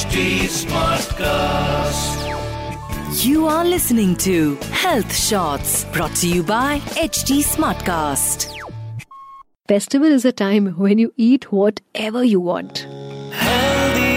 HD Smartcast. You are listening to Health Shots brought to you by HD Smartcast. Festival is a time when you eat whatever you want. Healthy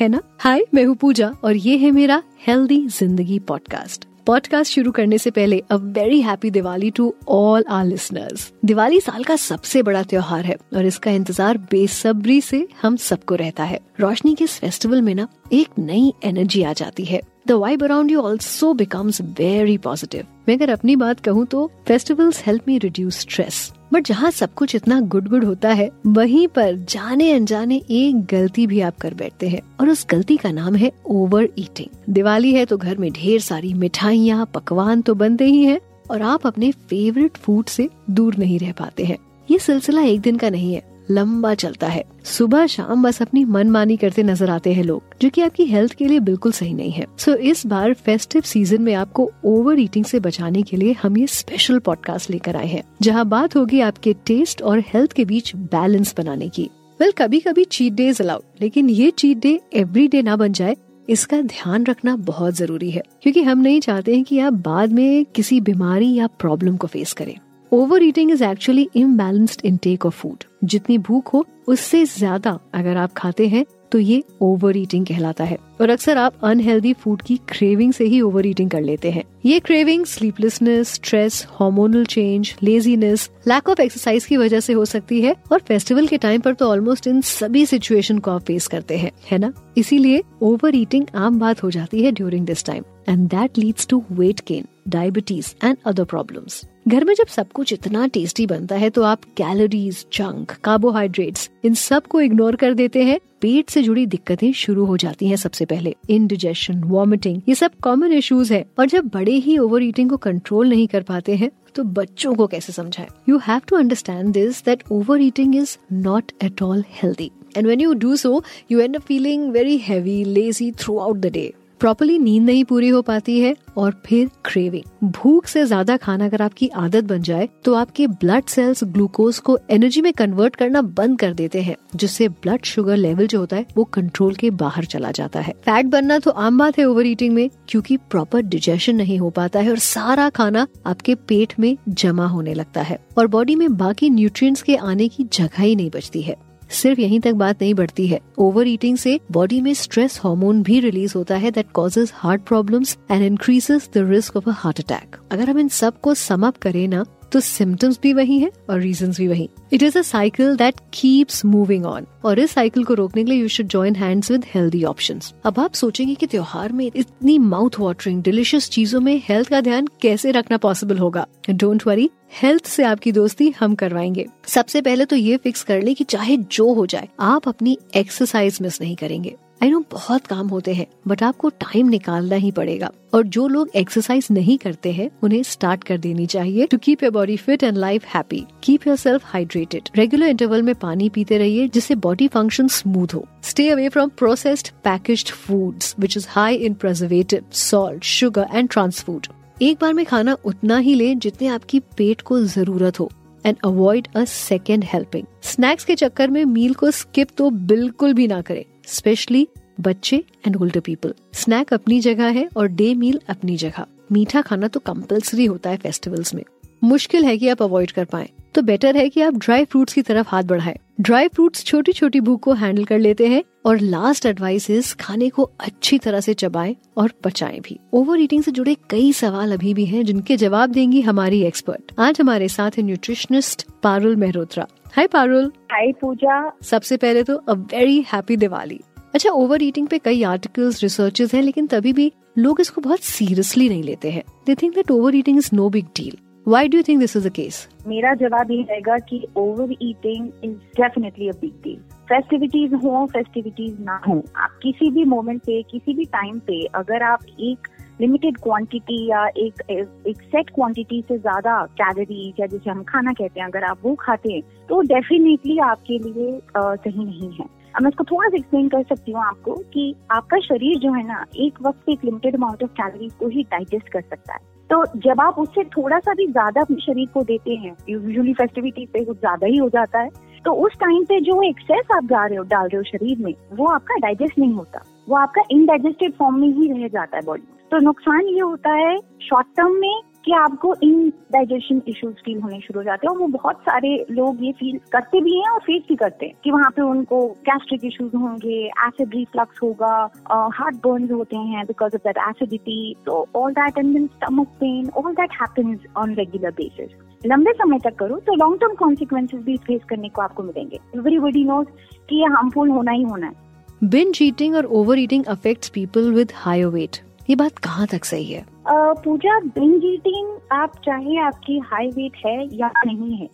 है ना हाय मैं हूँ पूजा और ये है मेरा healthy जिंदगी पॉडकास्ट पॉडकास्ट शुरू करने से पहले a very happy Diwali to all our listeners Diwali साल का सबसे बड़ा त्योहार है और इसका इंतज़ार बेसब्री से हम सबको रहता है। रोशनी के इस फेस्टिवल में ना एक नई एनर्जी आ जाती है। The vibe around you also becomes very positive मैं अगर अपनी बात कहूँ तो festivals help me reduce stress but जहाँ सब कुछ इतना गुड गुड होता है, वहीं पर जाने अनजाने एक गलती भी आप कर बैठते हैं। और उस गलती का नाम है ओवर ईटिंग दिवाली है तो घर में ढेर सारी मिठाइयाँ, पकवान तो बनते ही है, और आप अपने फेवरेट फ़ूड से दूर नहीं रह पाते हैं। ये सिलसिला एक दिन का नहीं है। लंबा चलता है। सुबह शाम बस अपनी मनमानी करते नज़र आते हैं लोग जो कि आपकी हेल्थ के लिए बिल्कुल सही नहीं है। सो so, इस बार फेस्टिव सीज़न में आपको ओवर ईटिंग से बचाने के लिए हम ये स्पेशल पॉडकास्ट लेकर आए हैं जहाँ बात होगी आपके टेस्ट और हेल्थ के बीच बैलेंस बनाने की। वेल well, कभी कभी चीट डे इज़ अलाउड लेकिन ये चीट डे एवरी डे ना बन जाए इसका ध्यान रखना बहुत ज़रूरी है क्योंकि हम नहीं चाहते हैं कि आप बाद में किसी बीमारी या प्रॉब्लम को फेस करें। Over eating is actually imbalanced intake of food जितनी भूख हो, उससे ज़्यादा अगर आप खाते हैं तो ये ओवर ईटिंग कहलाता है। और अक्सर आप अनहेल्दी फ़ूड की क्रेविंग से ही ओवर ईटिंग कर लेते हैं। ये craving sleeplessness stress hormonal change laziness lack of exercise की वजह से हो सकती है और फेस्टिवल के टाइम पर तो ऑलमोस्ट इन सभी सिचुएशन को आप फेस करते हैं, है ना? इसीलिए ओवर ईटिंग आम बात हो जाती है during this time and that leads to weight gain diabetes and other problems घर में जब सब कुछ इतना टेस्टी बनता है तो आप कैलोरीज जंक कार्बोहाइड्रेट्स इन सबको इग्नोर कर देते हैं। पेट से जुड़ी दिक्कतें शुरू हो जाती हैं सबसे पहले। इंडिजेशन वॉमिटिंग ये सब कॉमन इश्यूज़ है। और जब बड़े ही ओवर ईटिंग को कंट्रोल नहीं कर पाते हैं तो बच्चों को कैसे समझाएँ? You have to understand this that over eating is not at all healthy and when you do so you and feeling very heavy lazy throughout the day properly नींद नहीं पूरी हो पाती है और फिर क्रेविंग भूख से ज़्यादा खाना अगर आपकी आदत बन जाए तो आपके ब्लड सेल्स ग्लूकोज को एनर्जी में कन्वर्ट करना बंद कर देते हैं, जिससे ब्लड शुगर लेवल जो होता है, वो कंट्रोल के बाहर चला जाता है. फैट बनना तो आम बात है ओवर ईटिंग में, क्योंकि प्रॉपर डिजेशन नहीं हो पाता है और सारा खाना आपके पेट में जमा होने लगता है और बॉडी में बाकी न्यूट्रिएंट्स के आने की जगह ही नहीं बचती है. सिर्फ़ यहीं तक बात नहीं बढ़ती है। ओवर ईटिंग से बॉडी में स्ट्रेस हार्मोन भी रिलीज़ होता है that causes heart problems and increases the risk of a heart attack अगर हम इन सबको समअप करें ना तो सिम्टम्स भी वही है और रीजन भी वही। It is a cycle that keeps moving on और इस साइकिल को रोकने के लिए you should join hands with healthy option अब आप सोचेंगे कि त्योहार में इतनी माउथ वाटरिंग डिलिशियस चीज़ों में हेल्थ का ध्यान कैसे रखना पॉसिबल होगा? डोंट वरी हेल्थ से आपकी दोस्ती हम करवाएँगे। सबसे पहले तो ये फिक्स कर ले कि चाहे जो हो जाए, आप अपनी एक्सरसाइज मिस नहीं करेंगे। आई नो बहुत काम होते हैं बट आपको टाइम निकालना ही पड़ेगा। और जो लोग एक्सरसाइज नहीं करते हैं, उन्हें स्टार्ट कर देनी चाहिए to keep your body fit and life happy keep yourself hydrated regular interval में पानी पीते रहिए, जिससे बॉडी फ़ंक्शन स्मूथ हो। Stay away from processed packaged foods which is high in preservative salt sugar and trans food एक बार में खाना उतना ही ले जितने आपकी पेट को ज़रूरत हो। And avoid a second helping snacks के चक्कर में मील को स्किप तो बिल्कुल भी ना करें। स्पेशली बच्चे एंड ओल्डर पीपल स्नैक अपनी जगह है और डे मील अपनी जगह. मीठा खाना तो कंपल्सरी होता है फेस्टिवल्स में. मुश्किल है कि आप अवॉइड कर पाए. तो बेटर है कि आप ड्राई फ्रूट्स की तरफ़ हाथ बढ़ाएँ। ड्राई फ्रूट्स छोटी छोटी भूख को हैंडल कर लेते हैं और लास्ट एडवाइस इज़ खाने को अच्छी तरह से चबाएँ और पचाएँ भी. ओवर ईटिंग से जुड़े कई सवाल अभी भी हैं जिनके जवाब देंगी हमारी एक्सपर्ट आज हमारे साथ है nutritionist Parul Mehrotra. Hi Parul hi Pooja सबसे पहले तो अ वेरी हैप्पी दिवाली अच्छा ओवर ईटिंग पे कई आर्टिकल्स रिसर्चेस हैं लेकिन तभी भी लोग इसको बहुत सीरियसली नहीं लेते हैं. They think that over eating is no big deal why do think this is a case मेरा जवाब ये रहेगा कि over eating is definitely a big deal festivities हो फेस्टिविटीज ना हो आप किसी भी मोमेंट पे किसी भी टाइम पे अगर आप एक लिमिटेड क्वांटिटी या एक एक सेट क्वांटिटी से ज़्यादा कैलोरीज या जैसे हम खाना कहते हैं, अगर आप वो खाते हैं तो डेफिनेटली आपके लिए सही नहीं है। अब मैं इसको थोड़ा सा एक्सप्लेन कर सकती हूँ आपको कि आपका शरीर जो है ना, एक वक्त एक लिमिटेड अमाउंट ऑफ़ कैलोरीज को ही डाइजेस्ट कर सकता है। तो जब आप उससे थोड़ा सा भी ज़्यादा अपने शरीर को देते हैं यूजुअली फेस्टिविटीज पे कुछ ज़्यादा ही हो जाता है तो उस टाइम पे जो एक्सेस आप जा रहे हो, डाल रहे हो शरीर में, वो आपका डाइजेस्ट नहीं होता। वो आपका इनडाइजेस्टेड फॉर्म में ही रह जाता है बॉडी तो नुकसान ये होता है शॉर्ट टर्म में कि आपको इन डाइजेशन इश्यूज़ फील होने शुरू हो जाते हैं और वो बहुत सारे लोग ये फील करते भी हैं और फेस भी करते हैं कि वहाँ पे उनको गैस्ट्रिक इश्यूज़ होंगे एसिड रिफ्लक्स होगा हार्ट बर्न होते हैं बिकॉज़ ऑफ़ दैट एसिडिटी तो all that and then stomach pain all that happens on regular basis लंबे समय तक करो तो लॉन्ग टर्म कॉन्सिक्वेंसेज भी फेस करने को आपको मिलेंगे। एवरीबडी नोज़ कि ये हार्मफुल होना ही होना है। बिंज ईटिंग और over eating affects people with higher weight ये बात कहाँ तक सही है? पूजा बिंज ईटिंग आप चाहे आपकी हाई वेट है या नहीं है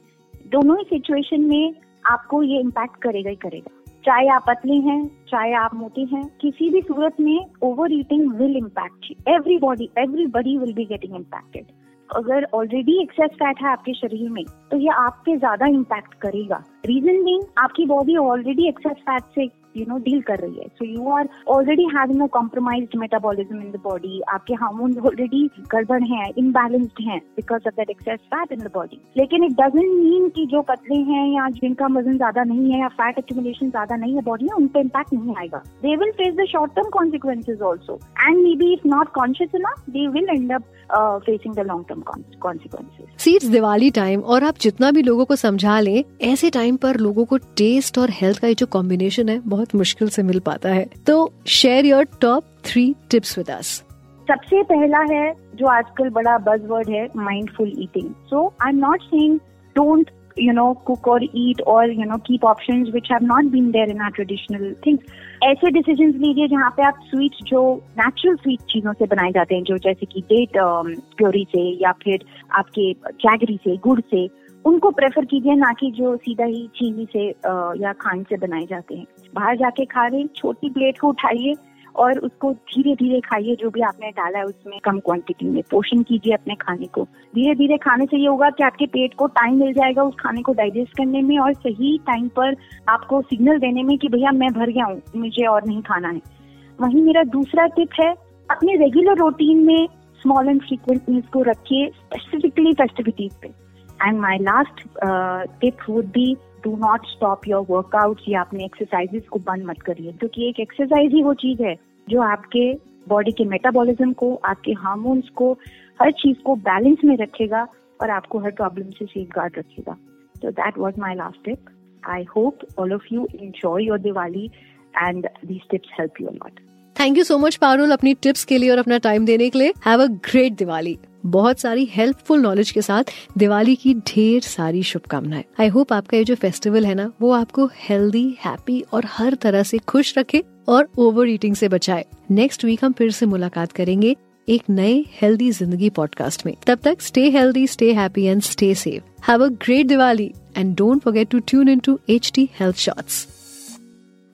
दोनों ही सिचुएशन में आपको ये इम्पैक्ट करेगा ही करेगा। चाहे आप पतले हैं चाहे आप मोटे हैं किसी भी सूरत में over eating will impact every body everybody will be getting impacted अगर ऑलरेडी एक्सेस फैट है आपके शरीर में तो ये आपके ज़्यादा इम्पैक्ट करेगा। रीजन बीइंग आपकी बॉडी ऑलरेडी एक्सेस फैट से यू नो डील कर रही है. So you are already having a compromised metabolism in the body आपके हार्मोन ऑलरेडी गड़बड़ हैं इनबैलेंस्ड हैं because of that excess fat in the body लेकिन इट डजेंट मीन कि जो पतले हैं या जिनका वज़न ज़्यादा नहीं है या फैट एक्यूमुलेशन ज़्यादा नहीं है बॉडी में उन पर इम्पैक्ट नहीं आएगा. They will face the short term consequences also and maybe if not conscious enough they will end up facing the long term consequences seeds Diwali time और आप जितना भी लोगों को समझा लें, ऐसे टाइम पर लोगों को टेस्ट और हेल्थ का ये जो कॉम्बिनेशन है, बहुत मुश्किल से मिल पाता है। तो share your top three tips with us सबसे पहला है, जो आजकल बड़ा बजवर्ड है mindful eating so I am not saying don't you know, cook or eat or, you know, keep options which have not been there in our traditional things. ऐसे decisions लीजिए जहाँ पे आप स्वीट्स जो नेचुरल स्वीट चीज़ों से बनाए जाते हैं, जो जैसे कि डेट प्योरी से या फिर आपके जैगरी से, गुड़ से उनको प्रेफर कीजिए ना कि जो सीधा ही चीनी से या खांड से बनाए जाते हैं। बाहर जाके खा रहे छोटी प्लेट को उठाइए और उसको धीरे धीरे खाइए, जो भी आपने डाला है उसमें कम क्वांटिटी में। पोषण कीजिए अपने खाने को। धीरे धीरे खाने से ये होगा कि आपके पेट को टाइम मिल जाएगा उस खाने को डाइजेस्ट करने में और सही टाइम पर आपको सिग्नल देने में कि भैया मैं भर गया हूँ, मुझे और नहीं खाना है। वहीं मेरा दूसरा टिप है, अपने रेगुलर रूटीन में स्मॉल एंड फ्रीक्वेंट मील्स को रखिए स्पेसिफिकली फेस्टिविटीज पे। And my last tip would be do not stop your workout या अपने एक्सरसाइजेस को बंद मत करिए, क्योंकि एक एक्सरसाइज ही वो चीज़ है जो आपके बॉडी के मेटाबॉलिज्म को, आपके हार्मोन्स को, हर चीज़ को बैलेंस में रखेगा और आपको हर प्रॉब्लम से सेफ़ गार्ड रखेगा तो that was my last tip I hope all of you enjoy your Diwali and these tips help you lot thank you so much Parul अपनी टिप्स के लिए और अपना टाइम देने के लिए. हैव अ ग्रेट दिवाली बहुत सारी हेल्पफुल नॉलेज के साथ दिवाली की ढेर सारी शुभकामनाएँ. आई होप आपका ये जो फेस्टिवल है ना, वो आपको हेल्दी हैप्पी और हर तरह से खुश रखे और ओवर ईटिंग से बचाए. नेक्स्ट वीक हम फिर से मुलाकात करेंगे एक नए हेल्दी ज़िंदगी पॉडकास्ट में. तब तक stay healthy stay happy and stay safe have a great Diwali and don't forget to tune in to H T health shorts